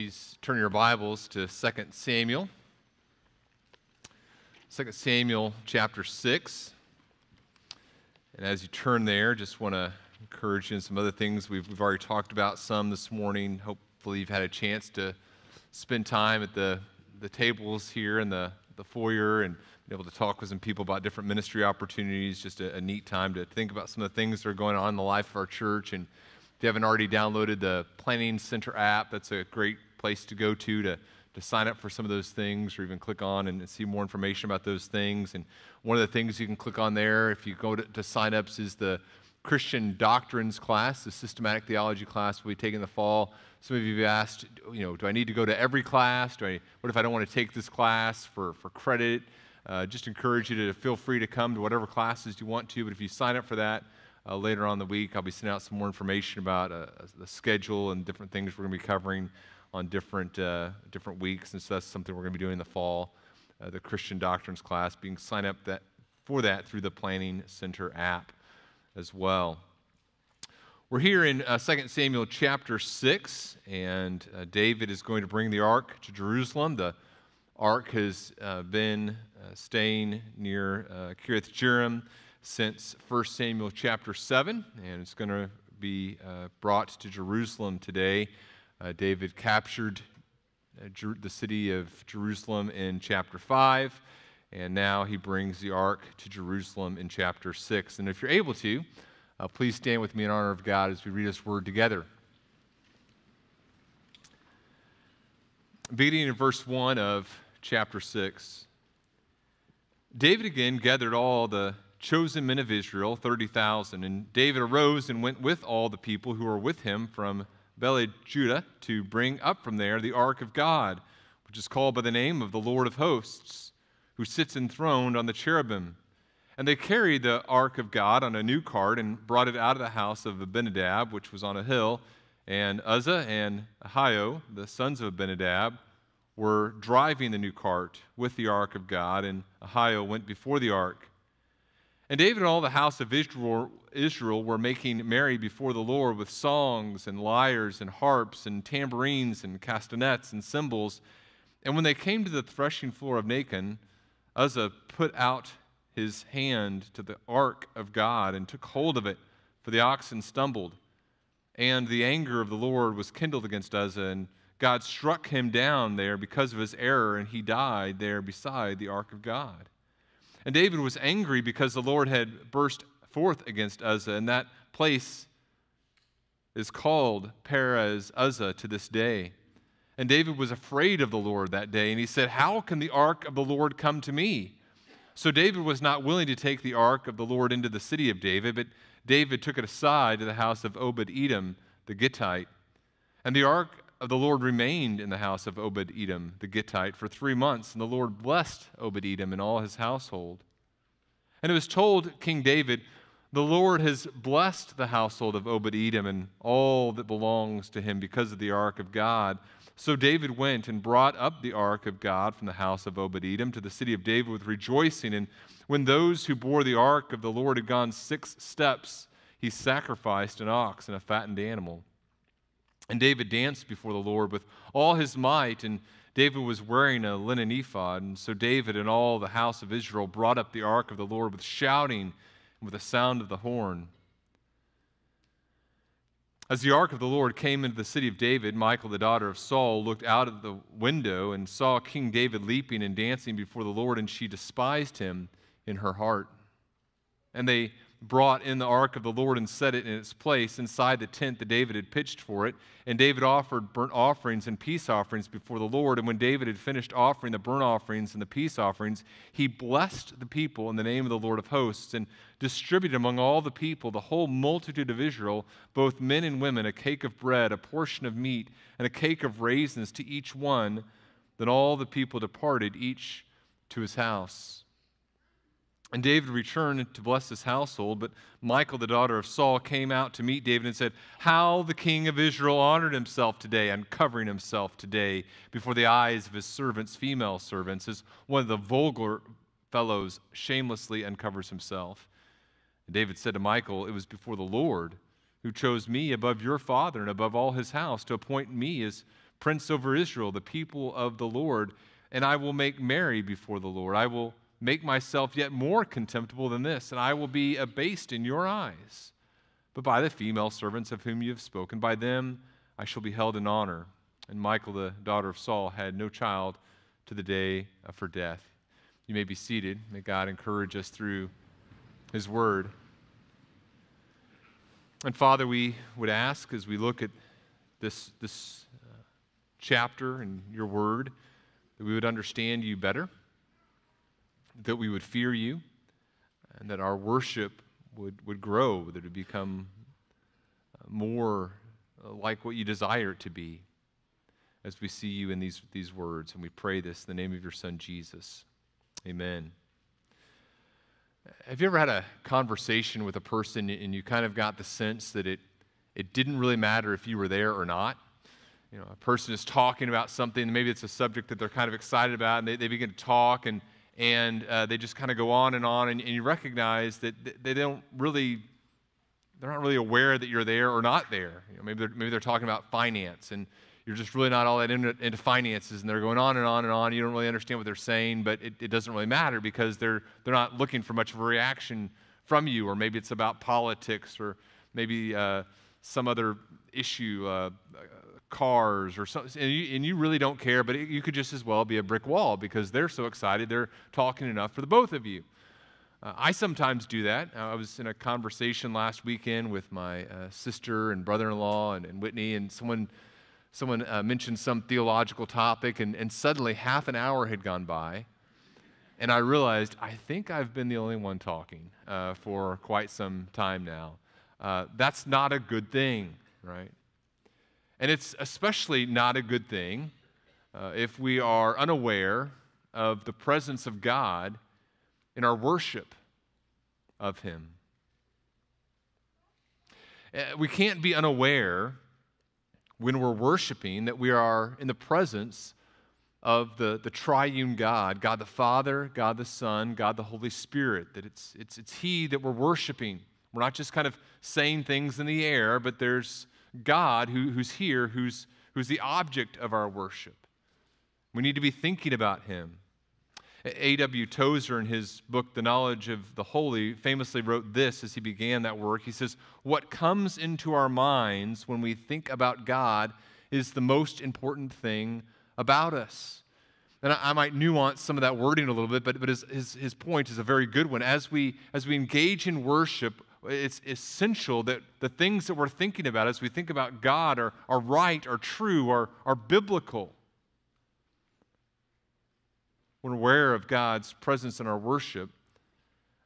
Please turn your Bibles to 2 Samuel. 2 Samuel chapter 6. And as you turn there, just want to encourage you in some other things we've, we've already talked about some this morning. Hopefully, you've had a chance to spend time at the, the tables here in the, the foyer and be able to talk with some people about different ministry opportunities. Just a, a neat time to think about some of the things that are going on in the life of our church and you haven't already downloaded the Planning Center app, that's a great place to go to to, to sign up for some of those things or even click on and see more information about those things. And one of the things you can click on there if you go to, to signups is the Christian Doctrines class, the systematic theology class we'll be taking in the fall. Some of you have asked, you know, do I need to go to every class? Do I, what if I don't want to take this class for, for credit? Uh, just encourage you to feel free to come to whatever classes you want to, but if you sign up for that, uh, later on the week, I'll be sending out some more information about uh, the schedule and different things we're going to be covering on different, uh, different weeks. And so that's something we're going to be doing in the fall. Uh, the Christian Doctrines class, being signed up that, for that through the Planning Center app as well. We're here in uh, 2 Samuel chapter 6, and uh, David is going to bring the ark to Jerusalem. The ark has been staying near uh, Kiriath Jearim since 1 Samuel chapter 7, and it's going to be uh, brought to Jerusalem today. Uh, David captured uh, Jer- the city of Jerusalem in chapter 5, and now he brings the ark to Jerusalem in chapter 6. And if you're able to, uh, please stand with me in honor of God as we read His word together. Beginning in verse 1 of chapter 6. David again gathered all the chosen men of Israel, 30,000. And David arose and went with all the people who were with him from Baale Judah to bring up from there the ark of God, which is called by the name of the Lord of hosts, who sits enthroned on the cherubim. And they carried the ark of God on a new cart and brought it out of the house of Abinadab, which was on a hill. And Uzzah and Ahio, the sons of Abinadab, were driving the new cart with the ark of God, and Ahio went before the ark. And David and all the house of Israel, were making merry before the Lord with songs and lyres and harps and tambourines and castanets and cymbals. And when they came to the threshing floor of Nacon, Uzzah put out his hand to the ark of God and took hold of it, for the oxen stumbled. And the anger of the Lord was kindled against Uzzah, and God struck him down there because of his error, and he died there beside the ark of God. And David was angry because the Lord had burst forth against Uzzah, and that place is called Perez Uzzah to this day. And David was afraid of the Lord that day, and he said, How can the ark of the Lord come to me? So David was not willing to take the ark of the Lord into the city of David, but David took it aside to the house of Obed Edom the Gittite. And the ark the Lord remained in the house of Obed Edom the Gittite for three months, and the Lord blessed Obed Edom and all his household. And it was told King David, The Lord has blessed the household of Obed Edom and all that belongs to him because of the ark of God. So David went and brought up the ark of God from the house of Obed Edom to the city of David with rejoicing. And when those who bore the ark of the Lord had gone six steps, he sacrificed an ox and a fattened animal. And David danced before the Lord with all his might, and David was wearing a linen ephod. And so David and all the house of Israel brought up the ark of the Lord with shouting and with the sound of the horn. As the ark of the Lord came into the city of David, Michal, the daughter of Saul, looked out of the window and saw King David leaping and dancing before the Lord, and she despised him in her heart. And they brought in the ark of the Lord and set it in its place inside the tent that David had pitched for it. And David offered burnt offerings and peace offerings before the Lord. And when David had finished offering the burnt offerings and the peace offerings, he blessed the people in the name of the Lord of hosts and distributed among all the people, the whole multitude of Israel, both men and women, a cake of bread, a portion of meat, and a cake of raisins to each one. Then all the people departed, each to his house. And David returned to bless his household, but Michal, the daughter of Saul, came out to meet David and said, How the king of Israel honored himself today, uncovering himself today before the eyes of his servants, female servants, as one of the vulgar fellows shamelessly uncovers himself. And David said to Michal, It was before the Lord who chose me above your father and above all his house to appoint me as prince over Israel, the people of the Lord, and I will make merry before the Lord. I will make myself yet more contemptible than this, and I will be abased in your eyes. But by the female servants of whom you have spoken, by them I shall be held in honor. And Michael, the daughter of Saul, had no child to the day of her death. You may be seated. May God encourage us through his word. And Father, we would ask as we look at this, this uh, chapter and your word that we would understand you better, that we would fear you, and that our worship would, would grow, that it would become uh, more uh, like what you desire it to be as we see you in these, these words. And we pray this in the name of your Son, Jesus. Amen. Have you ever had a conversation with a person and you kind of got the sense that it, it didn't really matter if you were there or not? You know, a person is talking about something, maybe it's a subject that they're kind of excited about, and they, they begin to talk, and, and uh, they just kind of go on and on, and, and you recognize that they don't really, they're not really aware that you're there or not there. You know, maybe, they're, maybe they're talking about finance, and you're just really not all that into, into, finances and they're going on and on and on. You don't really understand what they're saying, but it, it doesn't really matter because they're, they're not looking for much of a reaction from you, or maybe it's about politics or maybe uh, some other issue, uh, cars or something, and you, and you, really don't care, but it, you could just as well be a brick wall because they're so excited they're talking enough for the both of you. Uh, I sometimes do that. Uh, I was in a conversation last weekend with my uh, sister and brother in law and, and Whitney, and someone someone uh, mentioned some theological topic, and, and suddenly half an hour had gone by. And I realized I think I've been the only one talking uh, for quite some time now. Uh, that's not a good thing, right? And it's especially not a good thing uh, if we are unaware of the presence of God in our worship of Him. Uh, we can't be unaware when we're worshiping that we are in the presence of the, the triune God, God the Father, God the Son, God the Holy Spirit, that it's, it's, it's He that we're worshiping. We're not just kind of saying things in the air, but there's God who, who's here, who's, who's the object of our worship. We need to be thinking about Him. A.W. Tozer, in his book, The Knowledge of the Holy, famously wrote this as he began that work. He says, What comes into our minds when we think about God is the most important thing about us. And I, I might nuance some of that wording a little bit, but, but his, his, his point is a very good one. As we, as we engage in worship, it's essential that the things that we're thinking about as we think about God are, are right, are true, are, are biblical when we're aware of God's presence in our worship,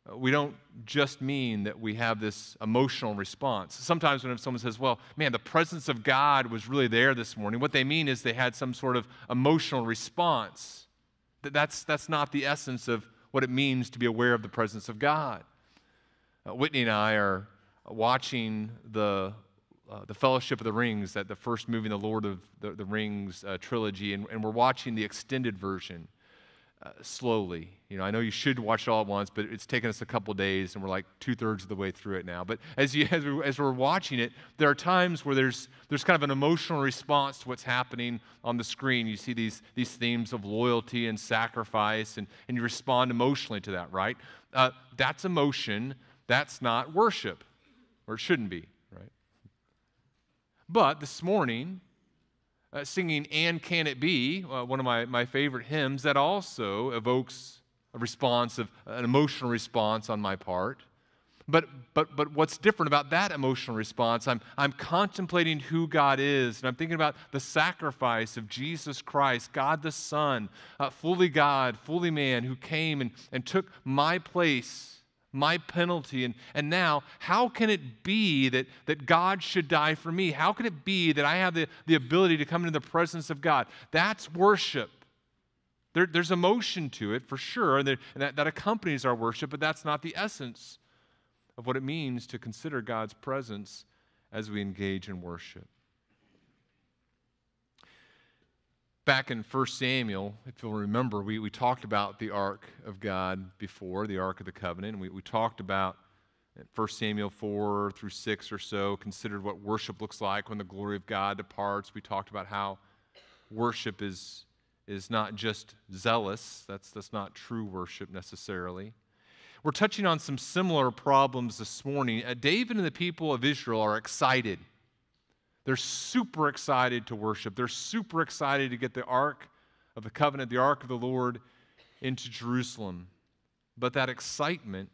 uh, we don't just mean that we have this emotional response. Sometimes when someone says, Well, man, the presence of God was really there this morning, what they mean is they had some sort of emotional response. That's, that's not the essence of what it means to be aware of the presence of God. Uh, Whitney and I are watching the, uh, the Fellowship of the Rings, that the first movie in the Lord of the, the Rings uh, trilogy, and, and we're watching the extended version uh, slowly. You know, I know you should watch it all at once, but it's taken us a couple days, and we're like two thirds of the way through it now. But as, you, as, we, as we're watching it, there are times where there's, there's kind of an emotional response to what's happening on the screen. You see these, these themes of loyalty and sacrifice, and, and you respond emotionally to that, right? Uh, that's emotion. That's not worship, or it shouldn't be, right? But this morning, uh, singing And Can It Be, uh, one of my, my favorite hymns, that also evokes a response of an emotional response on my part. But, but, but what's different about that emotional response? I'm, I'm contemplating who God is, and I'm thinking about the sacrifice of Jesus Christ, God the Son, uh, fully God, fully man, who came and, and took my place my penalty. And, and now, how can it be that, that God should die for me? How can it be that I have the, the ability to come into the presence of God? That's worship. There, there's emotion to it for sure, and, there, and that, that accompanies our worship, but that's not the essence of what it means to consider God's presence as we engage in worship. Back in 1 Samuel, if you'll remember, we, we talked about the Ark of God before, the Ark of the Covenant. We, we talked about 1 Samuel 4 through 6 or so, considered what worship looks like when the glory of God departs. We talked about how worship is, is not just zealous, that's, that's not true worship necessarily. We're touching on some similar problems this morning. Uh, David and the people of Israel are excited. They're super excited to worship. They're super excited to get the Ark of the Covenant, the Ark of the Lord, into Jerusalem. But that excitement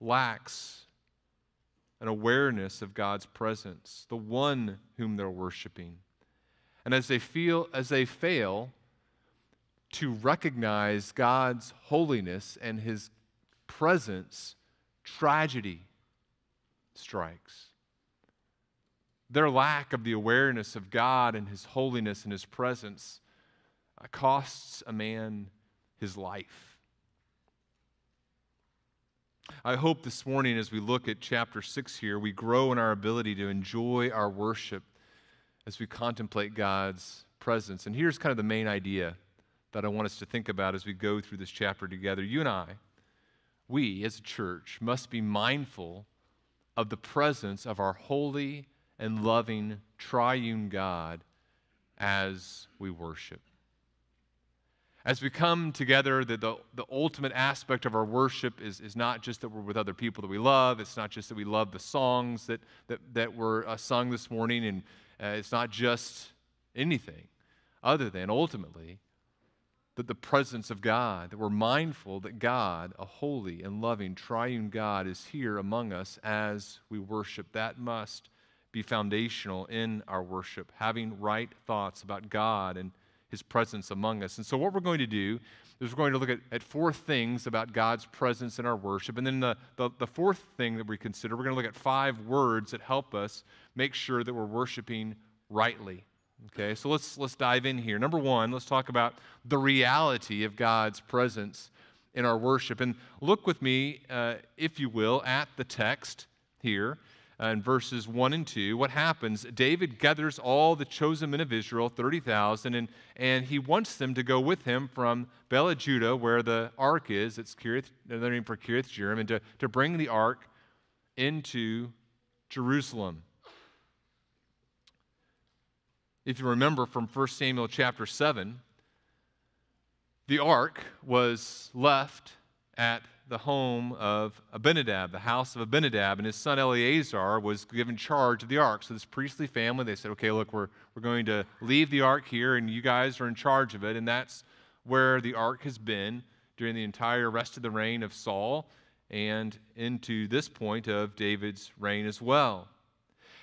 lacks an awareness of God's presence, the one whom they're worshiping. And as they feel as they fail to recognize God's holiness and his presence, tragedy strikes. Their lack of the awareness of God and his holiness and his presence uh, costs a man his life. I hope this morning, as we look at chapter 6 here, we grow in our ability to enjoy our worship as we contemplate God's presence. And here's kind of the main idea that I want us to think about as we go through this chapter together. You and I, we as a church, must be mindful of the presence of our holy and loving triune God as we worship. As we come together, the, the, the, ultimate aspect of our worship is, is not just that we're with other people that we love. It's not just that we love the songs that, that, that were uh, sung this morning. And uh, it's not just anything other than ultimately that the presence of God, that we're mindful that God, a holy and loving triune God, is here among us as we worship. That must be foundational in our worship, having right thoughts about God and his presence among us. And so, what we're going to do is we're going to look at, at four things about God's presence in our worship. And then the, the, the fourth thing that we consider, we're going to look at five words that help us make sure that we're worshiping rightly. Okay, so let's, let's dive in here. Number one, let's talk about the reality of God's presence in our worship. And look with me, uh, if you will, at the text here uh, in verses 1 and 2, what happens? David gathers all the chosen men of Israel, 30,000, and, and he wants them to go with him from Baale Judah, where the ark is. It's Kirith, their name for Kiriath Jearim, and to, to bring the ark into Jerusalem. If you remember from 1 Samuel chapter 7, the ark was left at the home of Abinadab, the house of Abinadab, and his son Eleazar was given charge of the ark. So, this priestly family, they said, okay, look, we're, we're going to leave the ark here, and you guys are in charge of it. And that's where the ark has been during the entire rest of the reign of Saul and into this point of David's reign as well.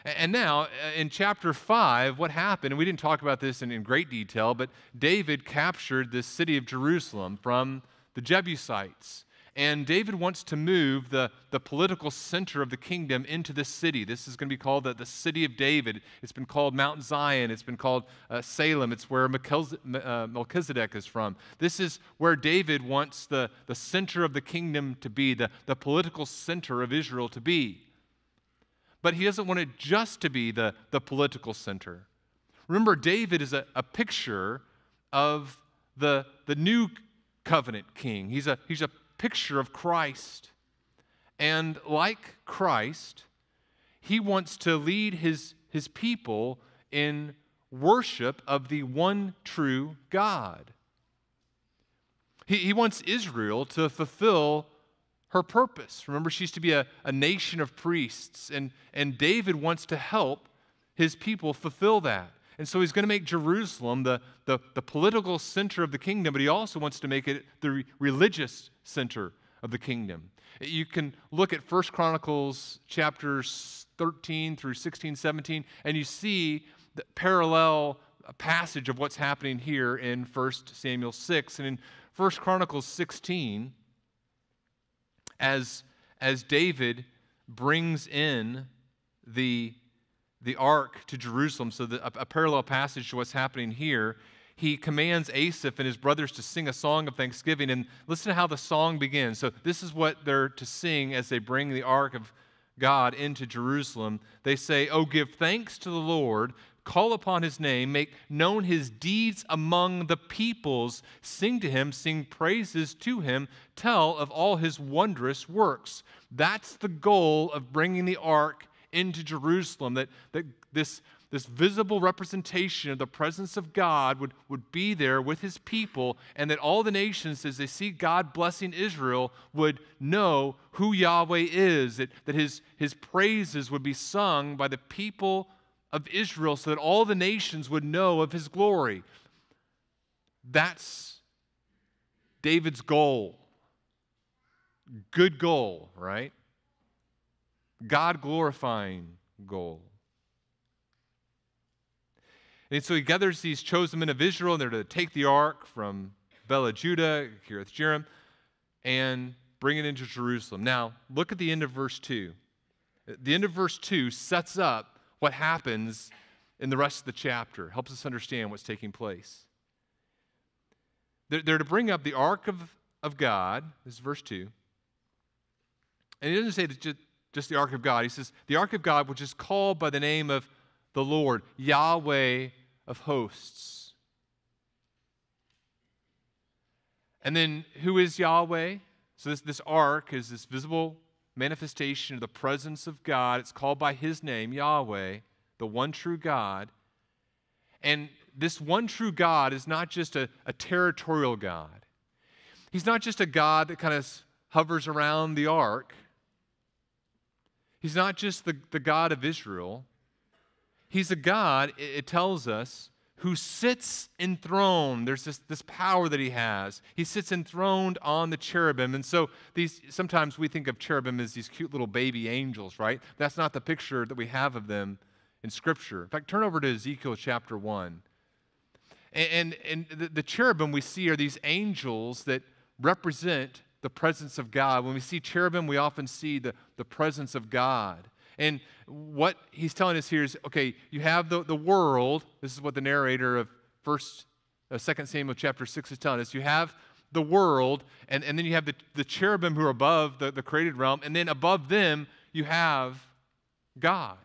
And now, uh, in chapter 5, what happened, and we didn't talk about this in, in great detail, but David captured this city of Jerusalem from the Jebusites. And David wants to move the, the political center of the kingdom into this city. This is going to be called the, the city of David. It's been called Mount Zion. It's been called uh, Salem. It's where uh, Melchizedek is from. This is where David wants the, the center of the kingdom to be, the, the political center of Israel to be. But he doesn't want it just to be the, the political center. Remember, David is a, a picture of the, the new covenant king. He's a, he's a picture of Christ. And like Christ, he wants to lead his, his people in worship of the one true God. He, he wants Israel to fulfill her purpose. Remember, she's to be a, a nation of priests, and, and David wants to help his people fulfill that. And so he's going to make Jerusalem the, the, the, political center of the kingdom, but he also wants to make it the re- religious center of the kingdom. You can look at 1 Chronicles chapters 13 through 16, 17, and you see the parallel passage of what's happening here in 1 Samuel 6. And in 1 Chronicles 16, as, as David brings in the the ark to Jerusalem. So, a, a, parallel passage to what's happening here. He commands Asaph and his brothers to sing a song of thanksgiving. And listen to how the song begins. So, this is what they're to sing as they bring the ark of God into Jerusalem. They say, Oh, give thanks to the Lord, call upon his name, make known his deeds among the peoples, sing to him, sing praises to him, tell of all his wondrous works. That's the goal of bringing the ark into Jerusalem, that, that this, this visible representation of the presence of God would, would be there with his people, and that all the nations, as they see God blessing Israel, would know who Yahweh is, that, that his, his praises would be sung by the people of Israel, so that all the nations would know of his glory. That's David's goal. Good goal, right? God glorifying goal. And so he gathers these chosen men of Israel, and they're to take the ark from Baale Judah, Kiriath Jearim, and bring it into Jerusalem. Now, look at the end of verse 2. The end of verse 2 sets up what happens in the rest of the chapter, helps us understand what's taking place. They're, they're to bring up the ark of, of God, this is verse 2. And he doesn't say that just, just the ark of God. He says, the ark of God, which is called by the name of the Lord, Yahweh of hosts. And then who is Yahweh? So this, this ark is this visible manifestation of the presence of God. It's called by his name, Yahweh, the one true God. And this one true God is not just a, a territorial God. He's not just a God that kind of hovers around the ark. He's not just the, the God of Israel. He's a God, it tells us, who sits enthroned. There's this, this power that he has. He sits enthroned on the cherubim. And so these sometimes we think of cherubim as these cute little baby angels, right? That's not the picture that we have of them in Scripture. In fact, turn over to Ezekiel chapter 1. And, and, and the, the cherubim we see are these angels that represent the presence of God. When we see cherubim, we often see the, the presence of God. And what he's telling us here is okay, you have the, the world. This is what the narrator of first, uh, 2 Samuel chapter 6 is telling us. You have the world, and, and then you have the, the cherubim who are above the, the created realm, and then above them, you have God.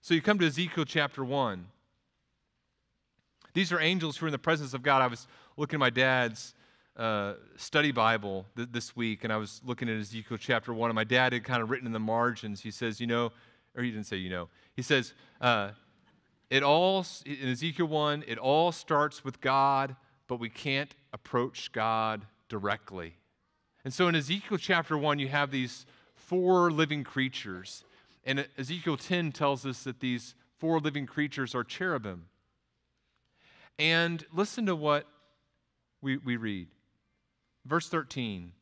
So you come to Ezekiel chapter 1. These are angels who are in the presence of God. I was looking at my dad's uh, study Bible th- this week, and I was looking at Ezekiel chapter 1, and my dad had kind of written in the margins, he says, you know, or he didn't say, you know, he says, uh, it all, in Ezekiel 1, it all starts with God, but we can't approach God directly. And so in Ezekiel chapter 1, you have these four living creatures. And Ezekiel 10 tells us that these four living creatures are cherubim. And listen to what we, we read. Verse 13,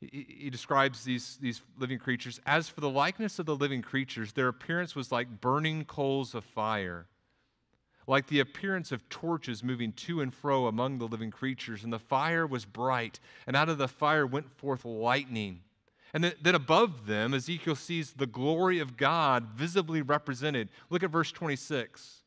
he, he describes these, these living creatures. As for the likeness of the living creatures, their appearance was like burning coals of fire, like the appearance of torches moving to and fro among the living creatures. And the fire was bright, and out of the fire went forth lightning. And then, then, above them, Ezekiel sees the glory of God visibly represented. Look at verse 26.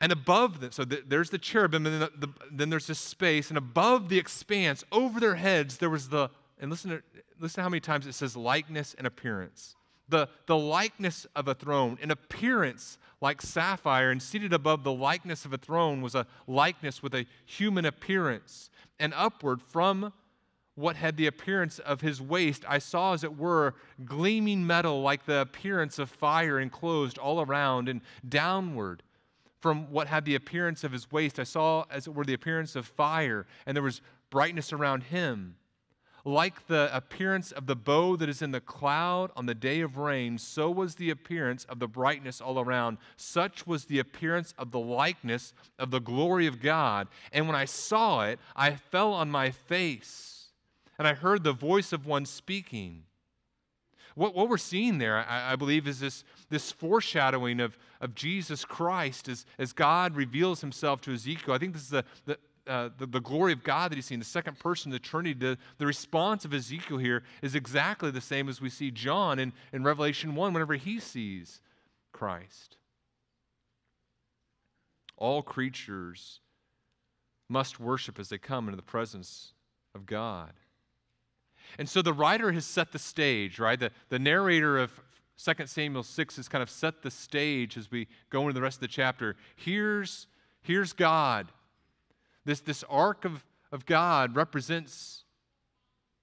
And above them, so the, there's the cherubim, and then, the, the, then there's this space, and above the expanse, over their heads, there was the, and listen to, listen to how many times it says likeness and appearance. The, the likeness of a throne, an appearance like sapphire, and seated above the likeness of a throne was a likeness with a human appearance. And upward from what had the appearance of his waist, I saw, as it were, gleaming metal like the appearance of fire enclosed all around, and downward from what had the appearance of his waist. I saw, as it were, the appearance of fire, and there was brightness around him. Like the appearance of the bow that is in the cloud on the day of rain, so was the appearance of the brightness all around. Such was the appearance of the likeness of the glory of God. And when I saw it, I fell on my face, and I heard the voice of one speaking. What, what we're seeing there, I, I believe, is this, this foreshadowing of, of Jesus Christ as, as God reveals himself to Ezekiel. I think this is the, the, uh, the, the, glory of God that he's seen, the second person of the Trinity. The, the response of Ezekiel here is exactly the same as we see John in, in Revelation 1 whenever he sees Christ. All creatures must worship as they come into the presence of God. And so the writer has set the stage, right? The, the narrator of 2 Samuel 6 has kind of set the stage as we go into the rest of the chapter. Here's, here's God. This, this ark of, of God represents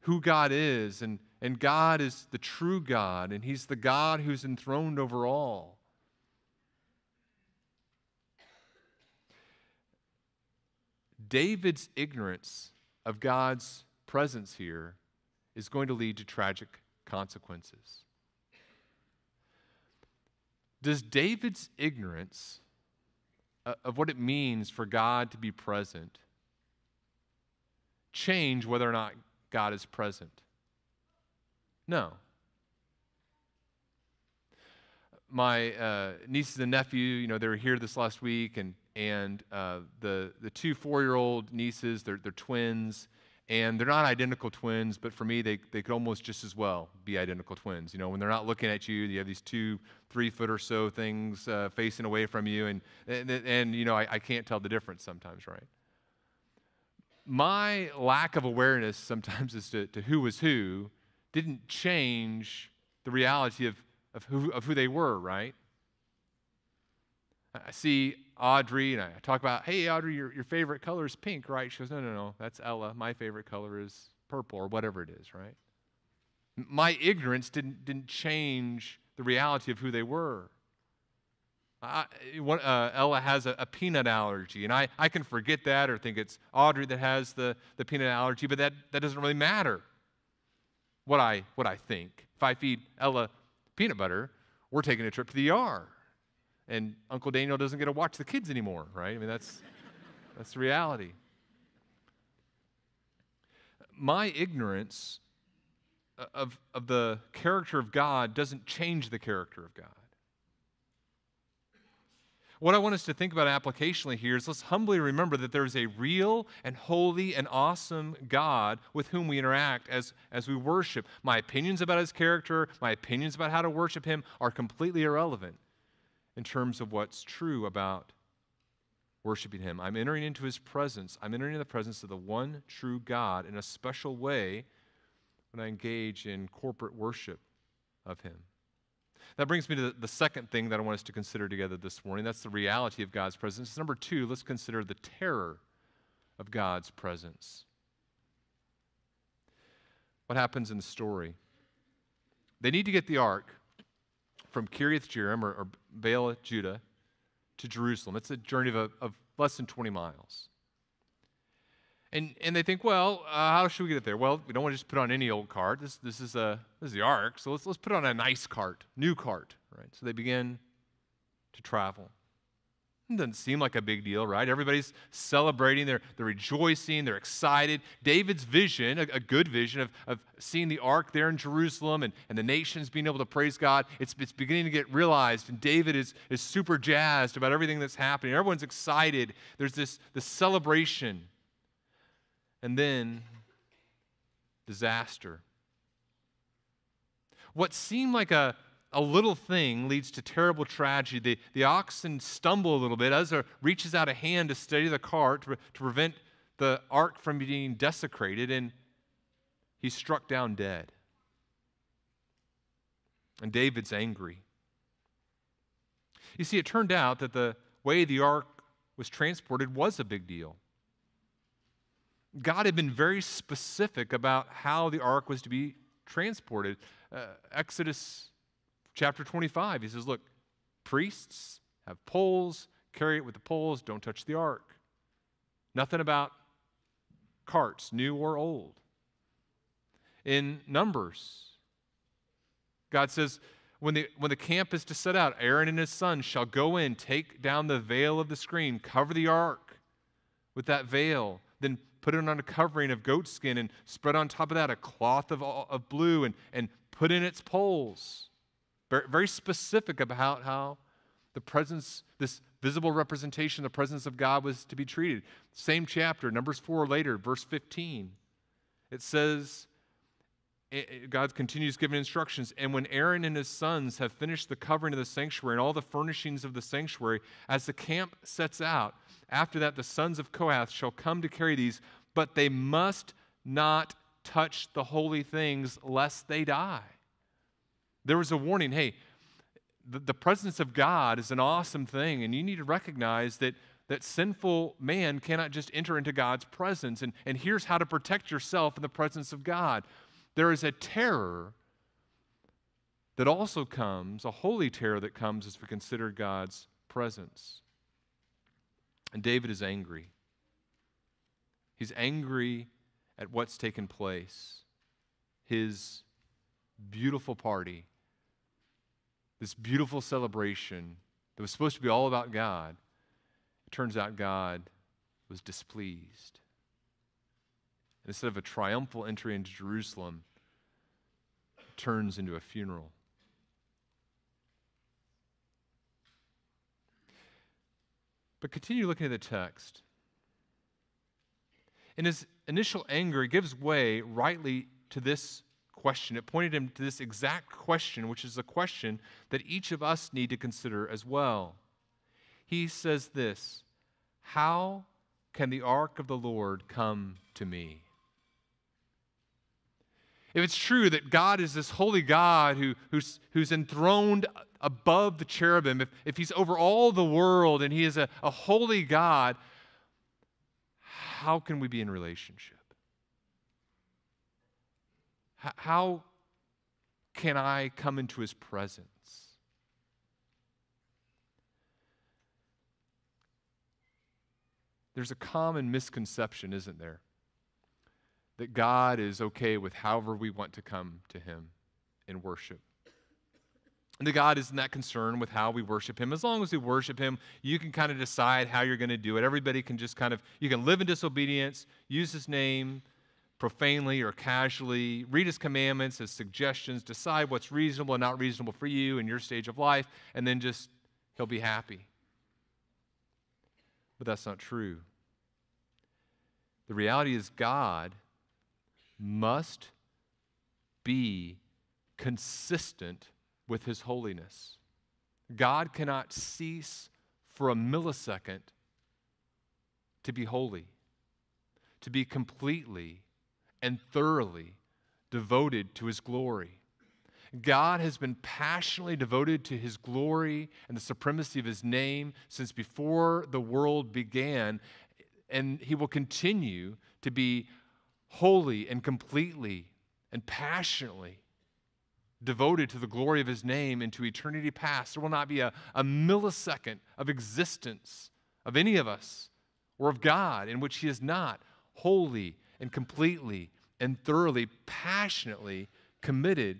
who God is. And, And God is the true God, and He's the God who's enthroned over all. David's ignorance of God's presence here is going to lead to tragic consequences. Does David's ignorance of what it means for God to be present change whether or not God is present? No. My uh, nieces and nephew, you know, they were here this last week, and and uh, the the two four year old nieces, they're they're twins, and they're not identical twins, but for me, they, they could almost just as well be identical twins. You know, when they're not looking at you, you have these two, three foot or so things uh, facing away from you, and, and, and you know, I, I can't tell the difference sometimes, right? My lack of awareness sometimes as to, to who was who didn't change the reality of, of, who, of who they were, right? I see Audrey and I talk about, hey, Audrey, your, your favorite color is pink, right? She goes, no, no, no, that's Ella. My favorite color is purple or whatever it is, right? My ignorance didn't, didn't change the reality of who they were. I, uh, Ella has a, a, peanut allergy, and I, I can forget that or think it's Audrey that has the, the peanut allergy, but that, that doesn't really matter what I, what I think. If I feed Ella peanut butter, we're taking a trip to the ER and Uncle Daniel doesn't get to watch the kids anymore, right? I mean, that's, that's the reality. My ignorance of, of the character of God doesn't change the character of God. What I want us to think about applicationally here is let's humbly remember that there is a real and holy and awesome God with whom we interact as, as we worship. My opinions about his character, my opinions about how to worship him are completely irrelevant in terms of what's true about worshiping Him. I'm entering into His presence. I'm entering into the presence of the one true God in a special way when I engage in corporate worship of Him. That brings me to the, second thing that I want us to consider together this morning. That's the reality of God's presence. Number two, let's consider the terror of God's presence. What happens in the story? They need to get the ark from Kiriath Jearim or, or Baal, Judah, to Jerusalem. It's a journey of, a, of less than 20 miles. And, and they think, well, uh, how should we get there? Well, we don't want to just put on any old cart. This, this, is, a, this is the ark, so let's, let's put on a nice cart, new cart, right? So they begin to travel. It doesn't seem like a big deal, right? Everybody's celebrating, they're, they're rejoicing, they're excited. David's vision, a, a, good vision of, of seeing the ark there in Jerusalem and, and the nations being able to praise God, it's, it's beginning to get realized. And David is, is super jazzed about everything that's happening. Everyone's excited. There's this, this celebration. And then disaster. What seemed like a a little thing leads to terrible tragedy. The, the oxen stumble a little bit. Uzzah reaches out a hand to steady the cart to, to prevent the ark from being desecrated, and he's struck down dead. And David's angry. You see, it turned out that the way the ark was transported was a big deal. God had been very specific about how the ark was to be transported. Uh, Exodus chapter 25. He says, Look, priests have poles, carry it with the poles, don't touch the ark. Nothing about carts, new or old. In Numbers, God says, when the, when the camp is to set out, Aaron and his sons shall go in, take down the veil of the screen, cover the ark with that veil, then put it on a covering of goatskin and spread on top of that a cloth of, of blue and, and put in its poles. Very specific about how the presence, this visible representation, the presence of God was to be treated. Same chapter, Numbers 4 later, verse 15. It says, God continues giving instructions. And when Aaron and his sons have finished the covering of the sanctuary and all the furnishings of the sanctuary, as the camp sets out, after that the sons of Kohath shall come to carry these, but they must not touch the holy things lest they die. There was a warning hey, the, the presence of God is an awesome thing, and you need to recognize that that sinful man cannot just enter into God's presence. And, and here's how to protect yourself in the presence of God there is a terror that also comes, a holy terror that comes as we consider God's presence. And David is angry. He's angry at what's taken place. His beautiful party, this beautiful celebration that was supposed to be all about God, it turns out God was displeased. And Instead of a triumphal entry into Jerusalem, it turns into a funeral. But continue looking at the text. In his initial anger, he gives way rightly to this question. It pointed him to this exact question, which is a question that each of us need to consider as well. He says this How can the ark of the Lord come to me? If it's true that God is this holy God who, who's, who's enthroned above the cherubim, if, if he's over all the world and he is a, a holy God, how can we be in relationship? How can I come into his presence? There's a common misconception, isn't there? That God is okay with however we want to come to him in worship. And the God isn't that concerned with how we worship Him. As long as we worship Him, you can kind of decide how you're going to do it. Everybody can just kind of, you can live in disobedience, use His name profanely or casually, read His commandments as suggestions, decide what's reasonable and not reasonable for you in your stage of life, and then just He'll be happy. But that's not true. The reality is, God must be consistent with his holiness. God cannot cease for a millisecond to be holy, to be completely and thoroughly devoted to his glory. God has been passionately devoted to his glory and the supremacy of his name since before the world began, and he will continue to be wholly and completely and passionately devoted to the glory of his name into eternity past. There will not be a, a millisecond of existence of any of us or of God in which he is not wholly and completely and thoroughly, passionately committed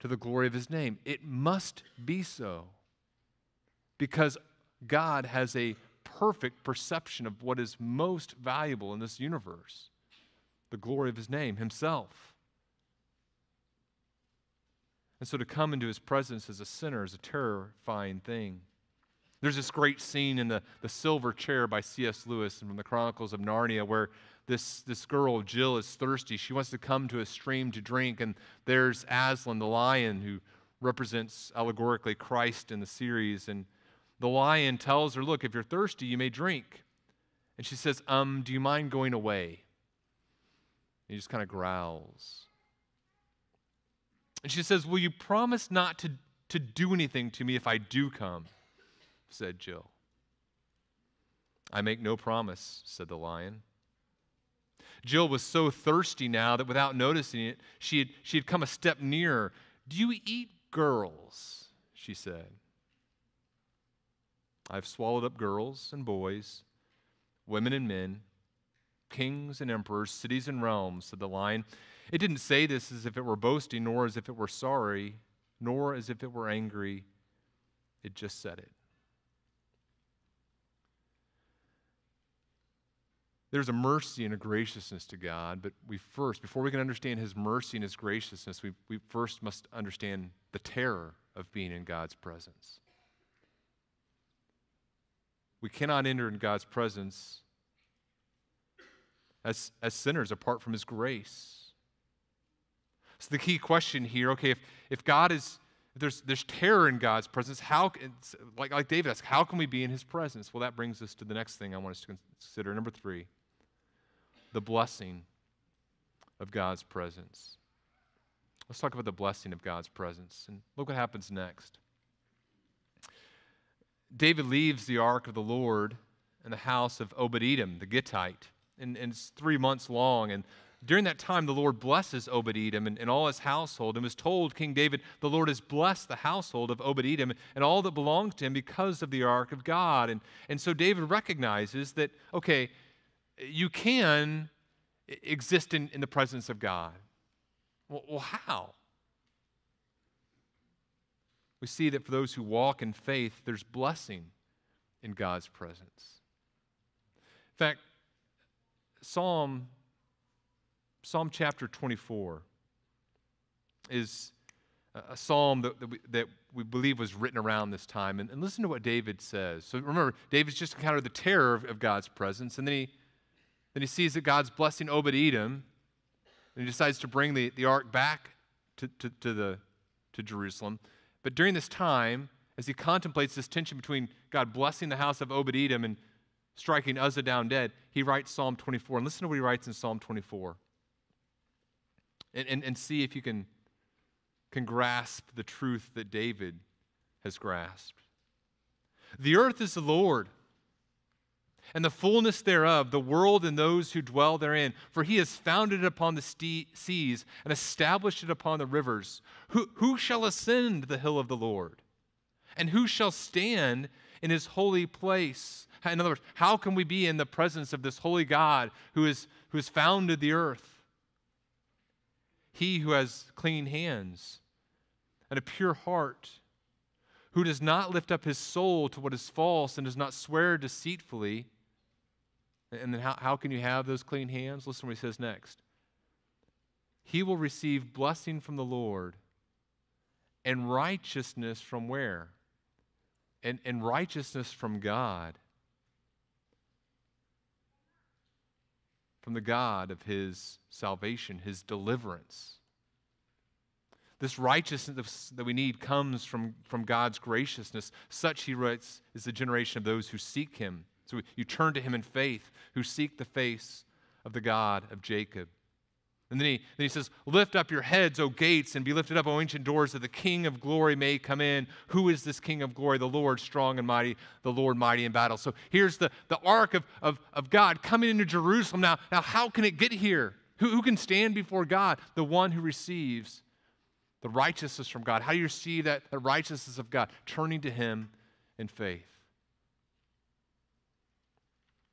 to the glory of his name. It must be so because God has a perfect perception of what is most valuable in this universe the glory of his name, himself. And so to come into his presence as a sinner is a terrifying thing. There's this great scene in the, the Silver Chair by C.S. Lewis and from the Chronicles of Narnia where this, this girl, Jill, is thirsty. She wants to come to a stream to drink, and there's Aslan, the lion, who represents allegorically Christ in the series. And the lion tells her, Look, if you're thirsty, you may drink. And she says, Um, do you mind going away? And he just kind of growls. And she says, Will you promise not to, to do anything to me if I do come? said Jill. I make no promise, said the lion. Jill was so thirsty now that without noticing it, she had, she had come a step nearer. Do you eat girls? She said. I've swallowed up girls and boys, women and men, kings and emperors, cities and realms, said the lion. It didn't say this as if it were boasting, nor as if it were sorry, nor as if it were angry. It just said it. There's a mercy and a graciousness to God, but we first, before we can understand His mercy and His graciousness, we, we first must understand the terror of being in God's presence. We cannot enter in God's presence as, as sinners apart from His grace. So the key question here, okay, if, if God is, if there's, there's terror in God's presence, how, like, like David asked, how can we be in his presence? Well, that brings us to the next thing I want us to consider. Number three, the blessing of God's presence. Let's talk about the blessing of God's presence. And look what happens next. David leaves the ark of the Lord in the house of Obed Edom, the Gittite. And, and it's three months long. And during that time, the Lord blesses Obed Edom and, and, all his household, and was told King David, The Lord has blessed the household of Obed Edom and all that belongs to him because of the ark of God. And, and so David recognizes that, okay, you can exist in, in the presence of God. Well, well, how? We see that for those who walk in faith, there's blessing in God's presence. In fact, Psalm Psalm chapter 24 is a psalm that, that, we, that we believe was written around this time. And, and, listen to what David says. So remember, David's just encountered the terror of, of God's presence, and then he, then he sees that God's blessing Obed Edom, and he decides to bring the, the ark back to, to, to, the, to Jerusalem. But during this time, as he contemplates this tension between God blessing the house of Obed Edom and striking Uzzah down dead, he writes Psalm 24. And listen to what he writes in Psalm 24 and, and, and see if you can, can grasp the truth that David has grasped. The earth is the Lord, and the fullness thereof, the world and those who dwell therein. For he has founded it upon the seas and established it upon the rivers. Who, who shall ascend the hill of the Lord? And who shall stand in his holy place? In other words, how can we be in the presence of this holy God who, is, who has founded the earth? he who has clean hands and a pure heart, who does not lift up his soul to what is false and does not swear deceitfully. And then how, how can you have those clean hands? Listen what he says next. He will receive blessing from the Lord and righteousness from where? And, and righteousness from God. from the God of his salvation, his deliverance. This righteousness that we need comes from, from God's graciousness. Such, he writes, is the generation of those who seek him. So you turn to him in faith, who seek the face of the God of Jacob. And then he, then he says, Lift up your heads, O gates, and be lifted up, O ancient doors, that the King of glory may come in. Who is this King of glory? The Lord strong and mighty, the Lord mighty in battle. So here's the, the ark of, of, of God coming into Jerusalem. Now, now, how can it get here? Who, who can stand before God? The one who receives the righteousness from God. How do you receive that the righteousness of God? Turning to Him in faith.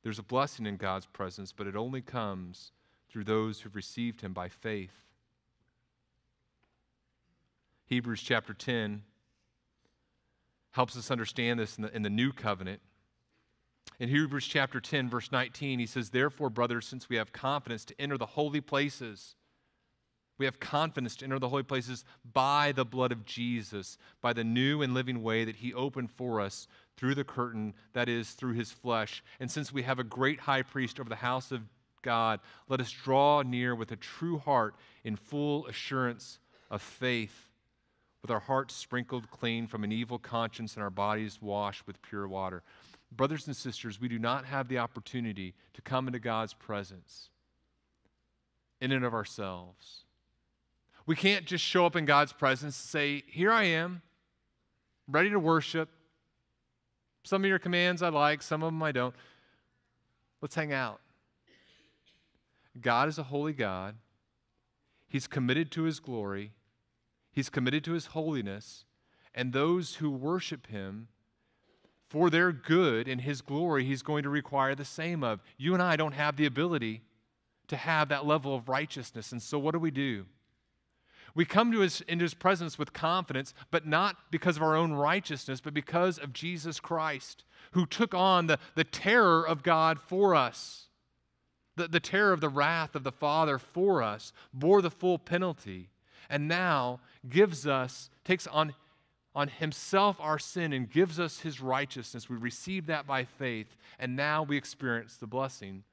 There's a blessing in God's presence, but it only comes through those who've received him by faith. Hebrews chapter 10 helps us understand this in the, in the new covenant. In Hebrews chapter 10, verse 19, he says, Therefore, brothers, since we have confidence to enter the holy places, we have confidence to enter the holy places by the blood of Jesus, by the new and living way that he opened for us through the curtain, that is, through his flesh. And since we have a great high priest over the house of God, let us draw near with a true heart in full assurance of faith, with our hearts sprinkled clean from an evil conscience and our bodies washed with pure water. Brothers and sisters, we do not have the opportunity to come into God's presence in and of ourselves. We can't just show up in God's presence and say, Here I am, ready to worship. Some of your commands I like, some of them I don't. Let's hang out. God is a holy God. He's committed to his glory, he's committed to his holiness, and those who worship him for their good and his glory, he's going to require the same of. You and I don't have the ability to have that level of righteousness. And so, what do we do? We come to his, into his presence with confidence, but not because of our own righteousness, but because of Jesus Christ, who took on the, the terror of God for us the, the terror of the wrath of the Father for us, bore the full penalty, and now gives us, takes on, on himself our sin and gives us his righteousness. We receive that by faith, and now we experience the blessing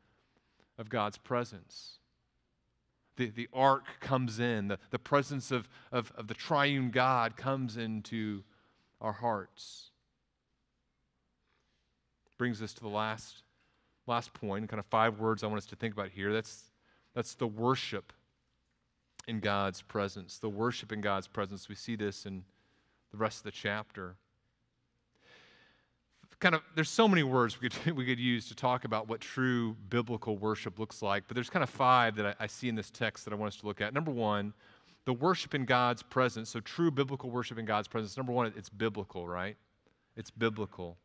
of God's presence. The, the ark comes in, the, the presence of, of, of the triune God comes into our hearts. Brings us to the last last point, kind of five words I want us to think about here. That's, that's the worship in God's presence. The worship in God's presence. We see this in the rest of the chapter. Kind of there's so many words we could, we could use to talk about what true biblical worship looks like, but there's kind of five that I, I see in this text that I want us to look at. Number one, the worship in God's presence. So true biblical worship in God's presence. Number one, it's biblical, right? It's biblical.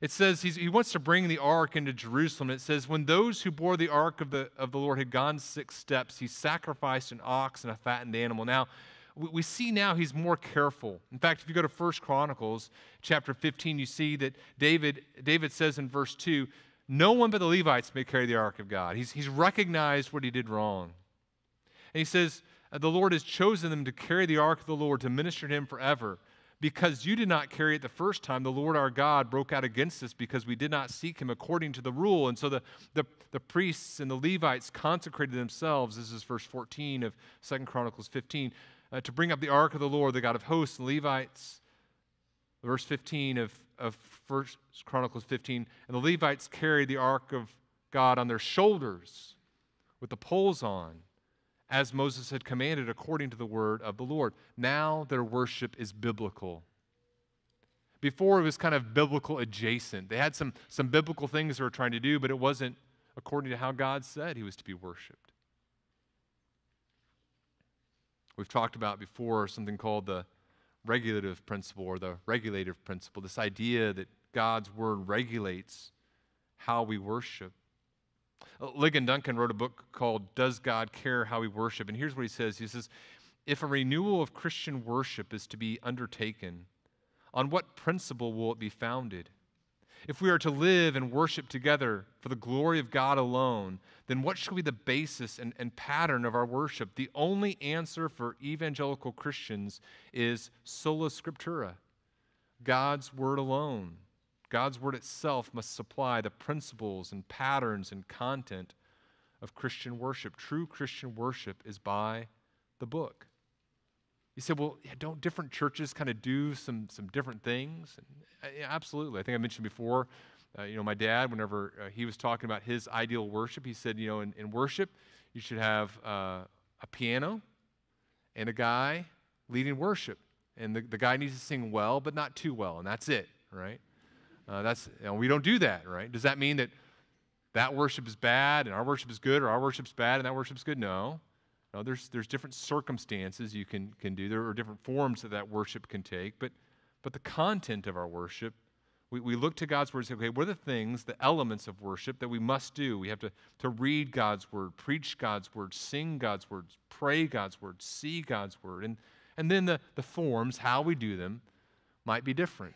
It says he wants to bring the ark into Jerusalem. It says, when those who bore the ark of the, of the Lord had gone six steps, he sacrificed an ox and a fattened animal. Now, we see now he's more careful. In fact, if you go to 1 Chronicles chapter 15, you see that David, David says in verse 2, no one but the Levites may carry the ark of God. He's, he's recognized what he did wrong. And he says, uh, the Lord has chosen them to carry the ark of the Lord to minister to him forever. Because you did not carry it the first time, the Lord our God broke out against us because we did not seek him according to the rule. And so the, the, the priests and the Levites consecrated themselves. This is verse 14 of Second Chronicles 15 uh, to bring up the ark of the Lord, the God of hosts, and Levites. Verse 15 of, of 1 Chronicles 15. And the Levites carried the ark of God on their shoulders with the poles on, as Moses had commanded according to the word of the Lord. Now their worship is biblical. Before it was kind of biblical adjacent. They had some, some biblical things they were trying to do, but it wasn't according to how God said he was to be worshiped. We've talked about before something called the regulative principle or the regulative principle, this idea that God's word regulates how we worship. Uh, Ligon Duncan wrote a book called Does God Care How We Worship? And here's what he says He says, If a renewal of Christian worship is to be undertaken, on what principle will it be founded? If we are to live and worship together for the glory of God alone, then what should be the basis and, and pattern of our worship? The only answer for evangelical Christians is sola scriptura, God's word alone. God's word itself must supply the principles and patterns and content of Christian worship. True Christian worship is by the book. You say, well, yeah, don't different churches kind of do some, some different things? And, uh, yeah, absolutely. I think I mentioned before, uh, you know, my dad, whenever uh, he was talking about his ideal worship, he said, you know, in, in worship, you should have uh, a piano and a guy leading worship. And the, the guy needs to sing well, but not too well, and that's it, right? Uh, that's, you know, we don't do that, right? Does that mean that that worship is bad and our worship is good, or our worship's bad and that worship's good? No. Now, there's, there's different circumstances you can, can do. There are different forms that that worship can take. But, but the content of our worship, we, we look to God's word and say, okay, what are the things, the elements of worship that we must do? We have to, to read God's word, preach God's word, sing God's word, pray God's word, see God's word. And, and then the, the forms, how we do them, might be different.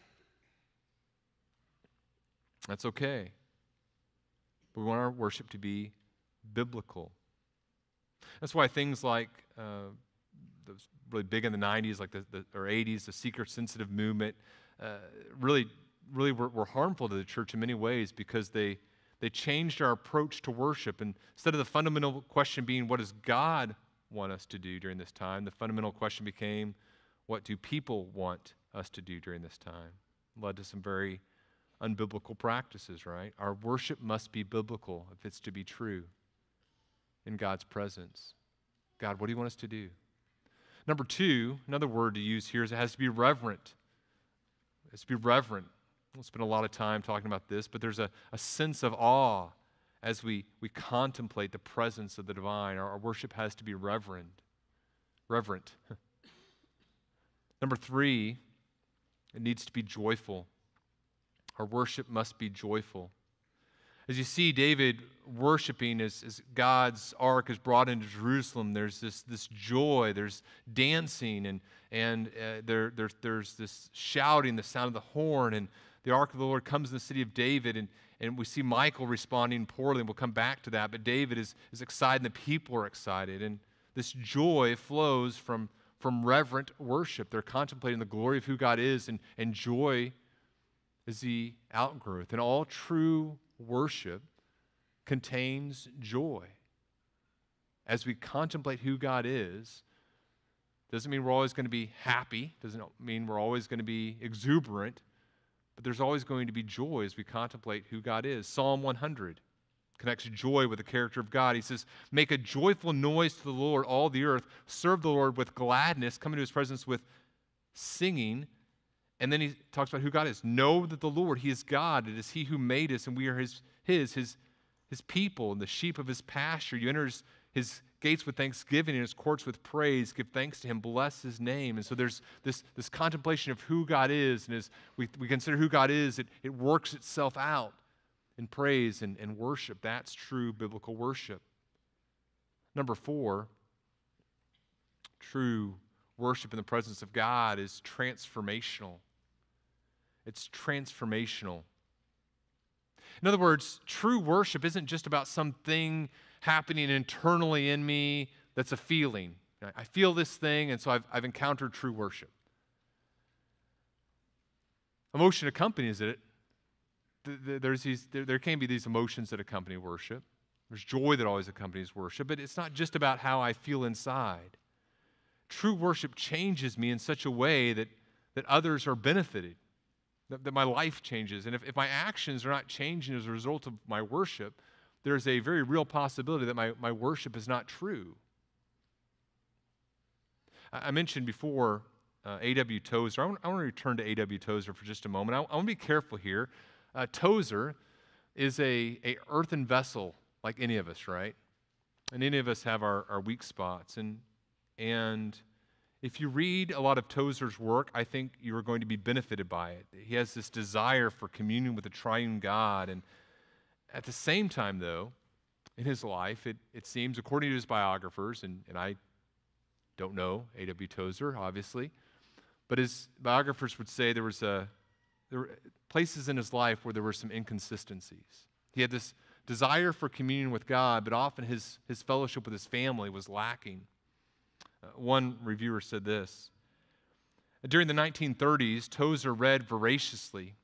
That's okay. But we want our worship to be biblical. That's why things like uh, those really big in the 90s, like the, the or 80s, the seeker sensitive movement, uh, really, really were, were, harmful to the church in many ways because they, they changed our approach to worship. And instead of the fundamental question being, what does God want us to do during this time, the fundamental question became, what do people want us to do during this time? Led to some very unbiblical practices, right? Our worship must be biblical if it's to be true in God's presence. God, what do you want us to do? Number two, another word to use here is it has to be reverent. It has to be reverent. We'll spend a lot of time talking about this, but there's a, a sense of awe as we, we contemplate the presence of the divine. Our, our worship has to be reverent. Reverent. Number three, it needs to be joyful. Our worship must be joyful. As you see David worshiping as, as God's ark is brought into Jerusalem, there's this, this joy, there's dancing, and, and uh, there, there, there's this shouting, the sound of the horn, and the ark of the Lord comes in the city of David, and, and we see Michal responding poorly, and we'll come back to that. But David is, is excited, and the people are excited. And this joy flows from, from reverent worship. They're contemplating the glory of who God is, and, and joy is the outgrowth. And all true worship contains joy. As we contemplate who God is, doesn't mean we're always going to be happy, doesn't mean we're always going to be exuberant, but there's always going to be joy as we contemplate who God is. Psalm 100 connects joy with the character of God. He says, Make a joyful noise to the Lord, all the earth. Serve the Lord with gladness. Come into his presence with singing and then he talks about who God is. Know that the Lord, He is God. It is He who made us, and we are His, His, His, His people, and the sheep of His pasture. You enter His, his gates with thanksgiving and His courts with praise. Give thanks to Him. Bless His name. And so there's this, this contemplation of who God is, and as we, we consider who God is, it, it works itself out in praise and, and worship. That's true biblical worship. Number four, true worship in the presence of God is transformational. It's transformational. In other words, true worship isn't just about something happening internally in me that's a feeling. I feel this thing, and so I've, I've encountered true worship. Emotion accompanies it. There's these, there can be these emotions that accompany worship. There's joy that always accompanies worship, but it's not just about how I feel inside. True worship changes me in such a way that, that others are benefited that, that my life changes. And if, if my actions are not changing as a result of my worship, there's a very real possibility that my, my worship is not true. I, I mentioned before uh, A.W. Tozer. I want, I want, to return to A.W. Tozer for just a moment. I, I want to be careful here. Uh, Tozer is a, a earthen vessel like any of us, right? And any of us have our, our weak spots. And, and if you read a lot of Tozer's work, I think you are going to be benefited by it. He has this desire for communion with the triune God. And at the same time, though, in his life, it, it seems, according to his biographers, and, and I don't know A.W. Tozer, obviously, but his biographers would say there was a, there were places in his life where there were some inconsistencies. He had this desire for communion with God, but often his, his fellowship with his family was lacking. Uh, one reviewer said this During the 1930s, Tozer read voraciously,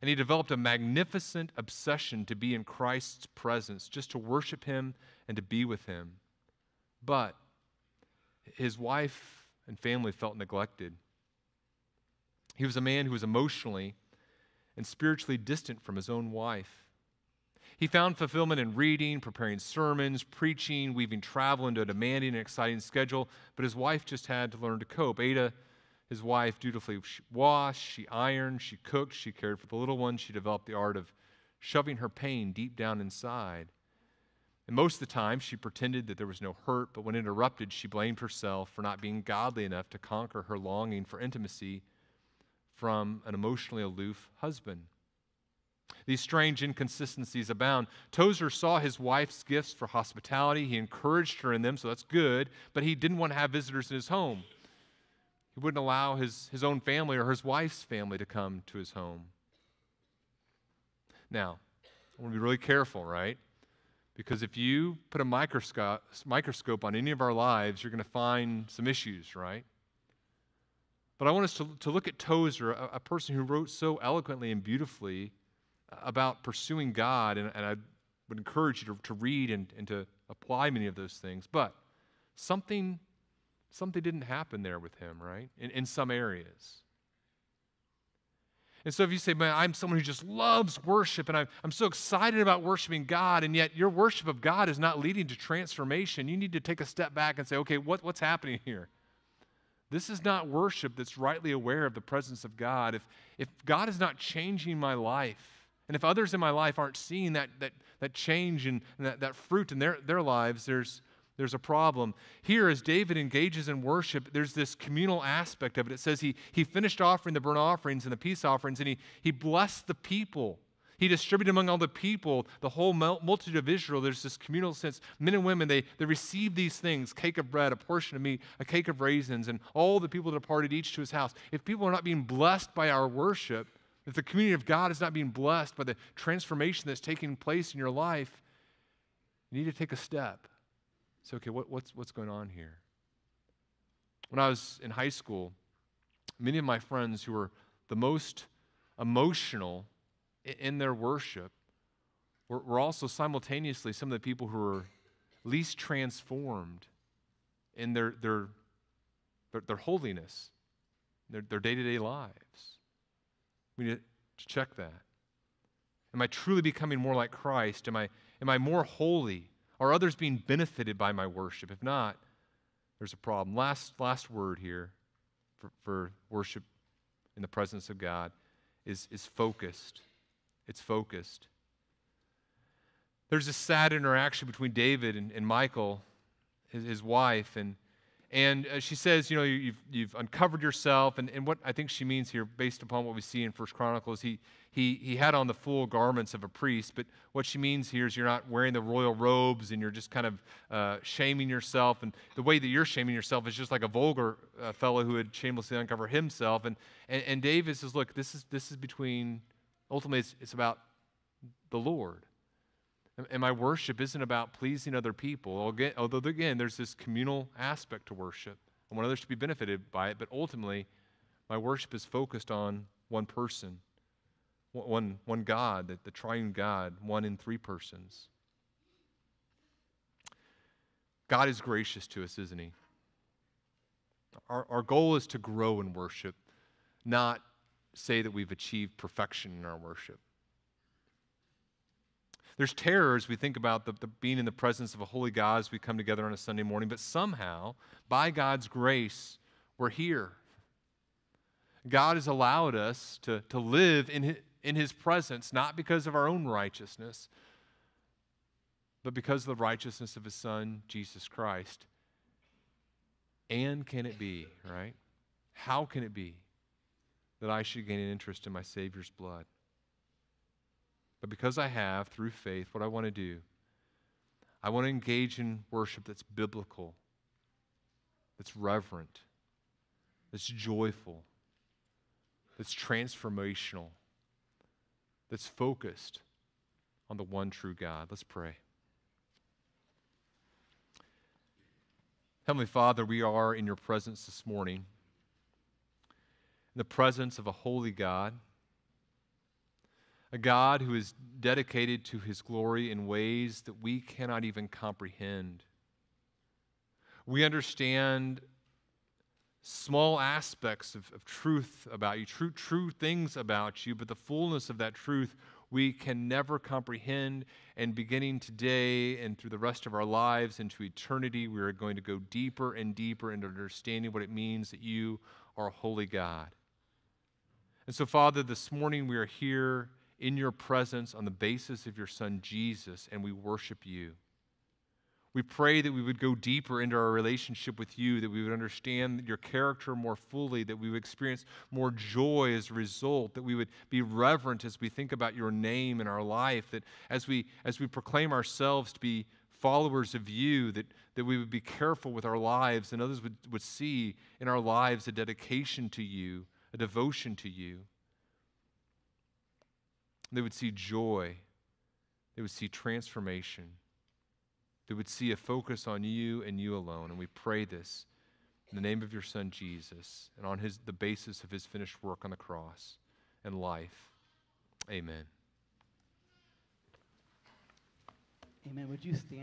and he developed a magnificent obsession to be in Christ's presence, just to worship him and to be with him. But his wife and family felt neglected. He was a man who was emotionally and spiritually distant from his own wife. He found fulfillment in reading, preparing sermons, preaching, weaving travel into a demanding and exciting schedule, but his wife just had to learn to cope. Ada, his wife, dutifully washed, she ironed, she cooked, she cared for the little ones, she developed the art of shoving her pain deep down inside. And most of the time, she pretended that there was no hurt, but when interrupted, she blamed herself for not being godly enough to conquer her longing for intimacy from an emotionally aloof husband. These strange inconsistencies abound. Tozer saw his wife's gifts for hospitality. He encouraged her in them, so that's good, but he didn't want to have visitors in his home. He wouldn't allow his, his own family or his wife's family to come to his home. Now, I want to be really careful, right? Because if you put a microscope, microscope on any of our lives, you're going to find some issues, right? But I want us to, to look at Tozer, a, a person who wrote so eloquently and beautifully about pursuing God, and, and I would encourage you to, to read and, and to apply many of those things. But something, something didn't happen there with him, right? In, in some areas. And so if you say, man, I'm someone who just loves worship and I'm, I'm so excited about worshiping God, and yet your worship of God is not leading to transformation, you need to take a step back and say, okay, what, what's happening here? This is not worship that's rightly aware of the presence of God. If, if God is not changing my life, and if others in my life aren't seeing that, that, that change and, that, that fruit in their, their lives, there's, there's a problem. Here, as David engages in worship, there's this communal aspect of it. It says he, he finished offering the burnt offerings and the peace offerings, and he, he blessed the people. He distributed among all the people, the whole multitude of Israel. There's this communal sense. Men and women, they, they received these things cake of bread, a portion of meat, a cake of raisins, and all the people departed each to his house. If people are not being blessed by our worship, if the community of God is not being blessed by the transformation that's taking place in your life, you need to take a step. Say, okay, what, what's, what's going on here? When I was in high school, many of my friends who were the most emotional in their worship were, were also simultaneously some of the people who were least transformed in their, their, their, their holiness, their, day-to-day lives. We need to check that. Am I truly becoming more like Christ? Am I, am I more holy? Are others being benefited by my worship? If not, there's a problem. Last, last word here for, for worship in the presence of God is, is focused. It's focused. There's a sad interaction between David and, and Michal, his, his wife, and and uh, she says, you know, you've, you've uncovered yourself. And, and what I think she means here, based upon what we see in First Chronicles, he, he, he had on the full garments of a priest. But what she means here is you're not wearing the royal robes and you're just kind of uh, shaming yourself. And the way that you're shaming yourself is just like a vulgar uh, fellow who had shamelessly uncovered himself. And, and, and David says, look, this is, this is between, ultimately, it's, it's about the Lord. And my worship isn't about pleasing other people, although, again, there's this communal aspect to worship. I want others to be benefited by it, but ultimately, my worship is focused on one person, one, one God, the, the triune God, one in three persons. God is gracious to us, isn't He? Our, our goal is to grow in worship, not say that we've achieved perfection in our worship. There's terror as we think about the, the, being in the presence of a holy God as we come together on a Sunday morning, but somehow, by God's grace, we're here. God has allowed us to, to live in his, in his presence, not because of our own righteousness, but because of the righteousness of His Son, Jesus Christ. And can it be, right? How can it be that I should gain an interest in my Savior's blood? But because I have, through faith, what I want to do, I want to engage in worship that's biblical, that's reverent, that's joyful, that's transformational, that's focused on the one true God. Let's pray. Heavenly Father, we are in your presence this morning, in the presence of a holy God a God who is dedicated to his glory in ways that we cannot even comprehend. We understand small aspects of, of truth about you, true, true things about you, but the fullness of that truth we can never comprehend. And beginning today and through the rest of our lives into eternity, we are going to go deeper and deeper into understanding what it means that you are a holy God. And so, Father, this morning we are here in your presence on the basis of your Son Jesus, and we worship you. We pray that we would go deeper into our relationship with you, that we would understand your character more fully, that we would experience more joy as a result, that we would be reverent as we think about your name in our life, that as we, as we proclaim ourselves to be followers of you, that, that we would be careful with our lives, and others would, would see in our lives a dedication to you, a devotion to you. They would see joy. They would see transformation. They would see a focus on you and you alone. And we pray this in the name of your Son, Jesus, and on his, the basis of his finished work on the cross and life. Amen. Amen. Would you stand?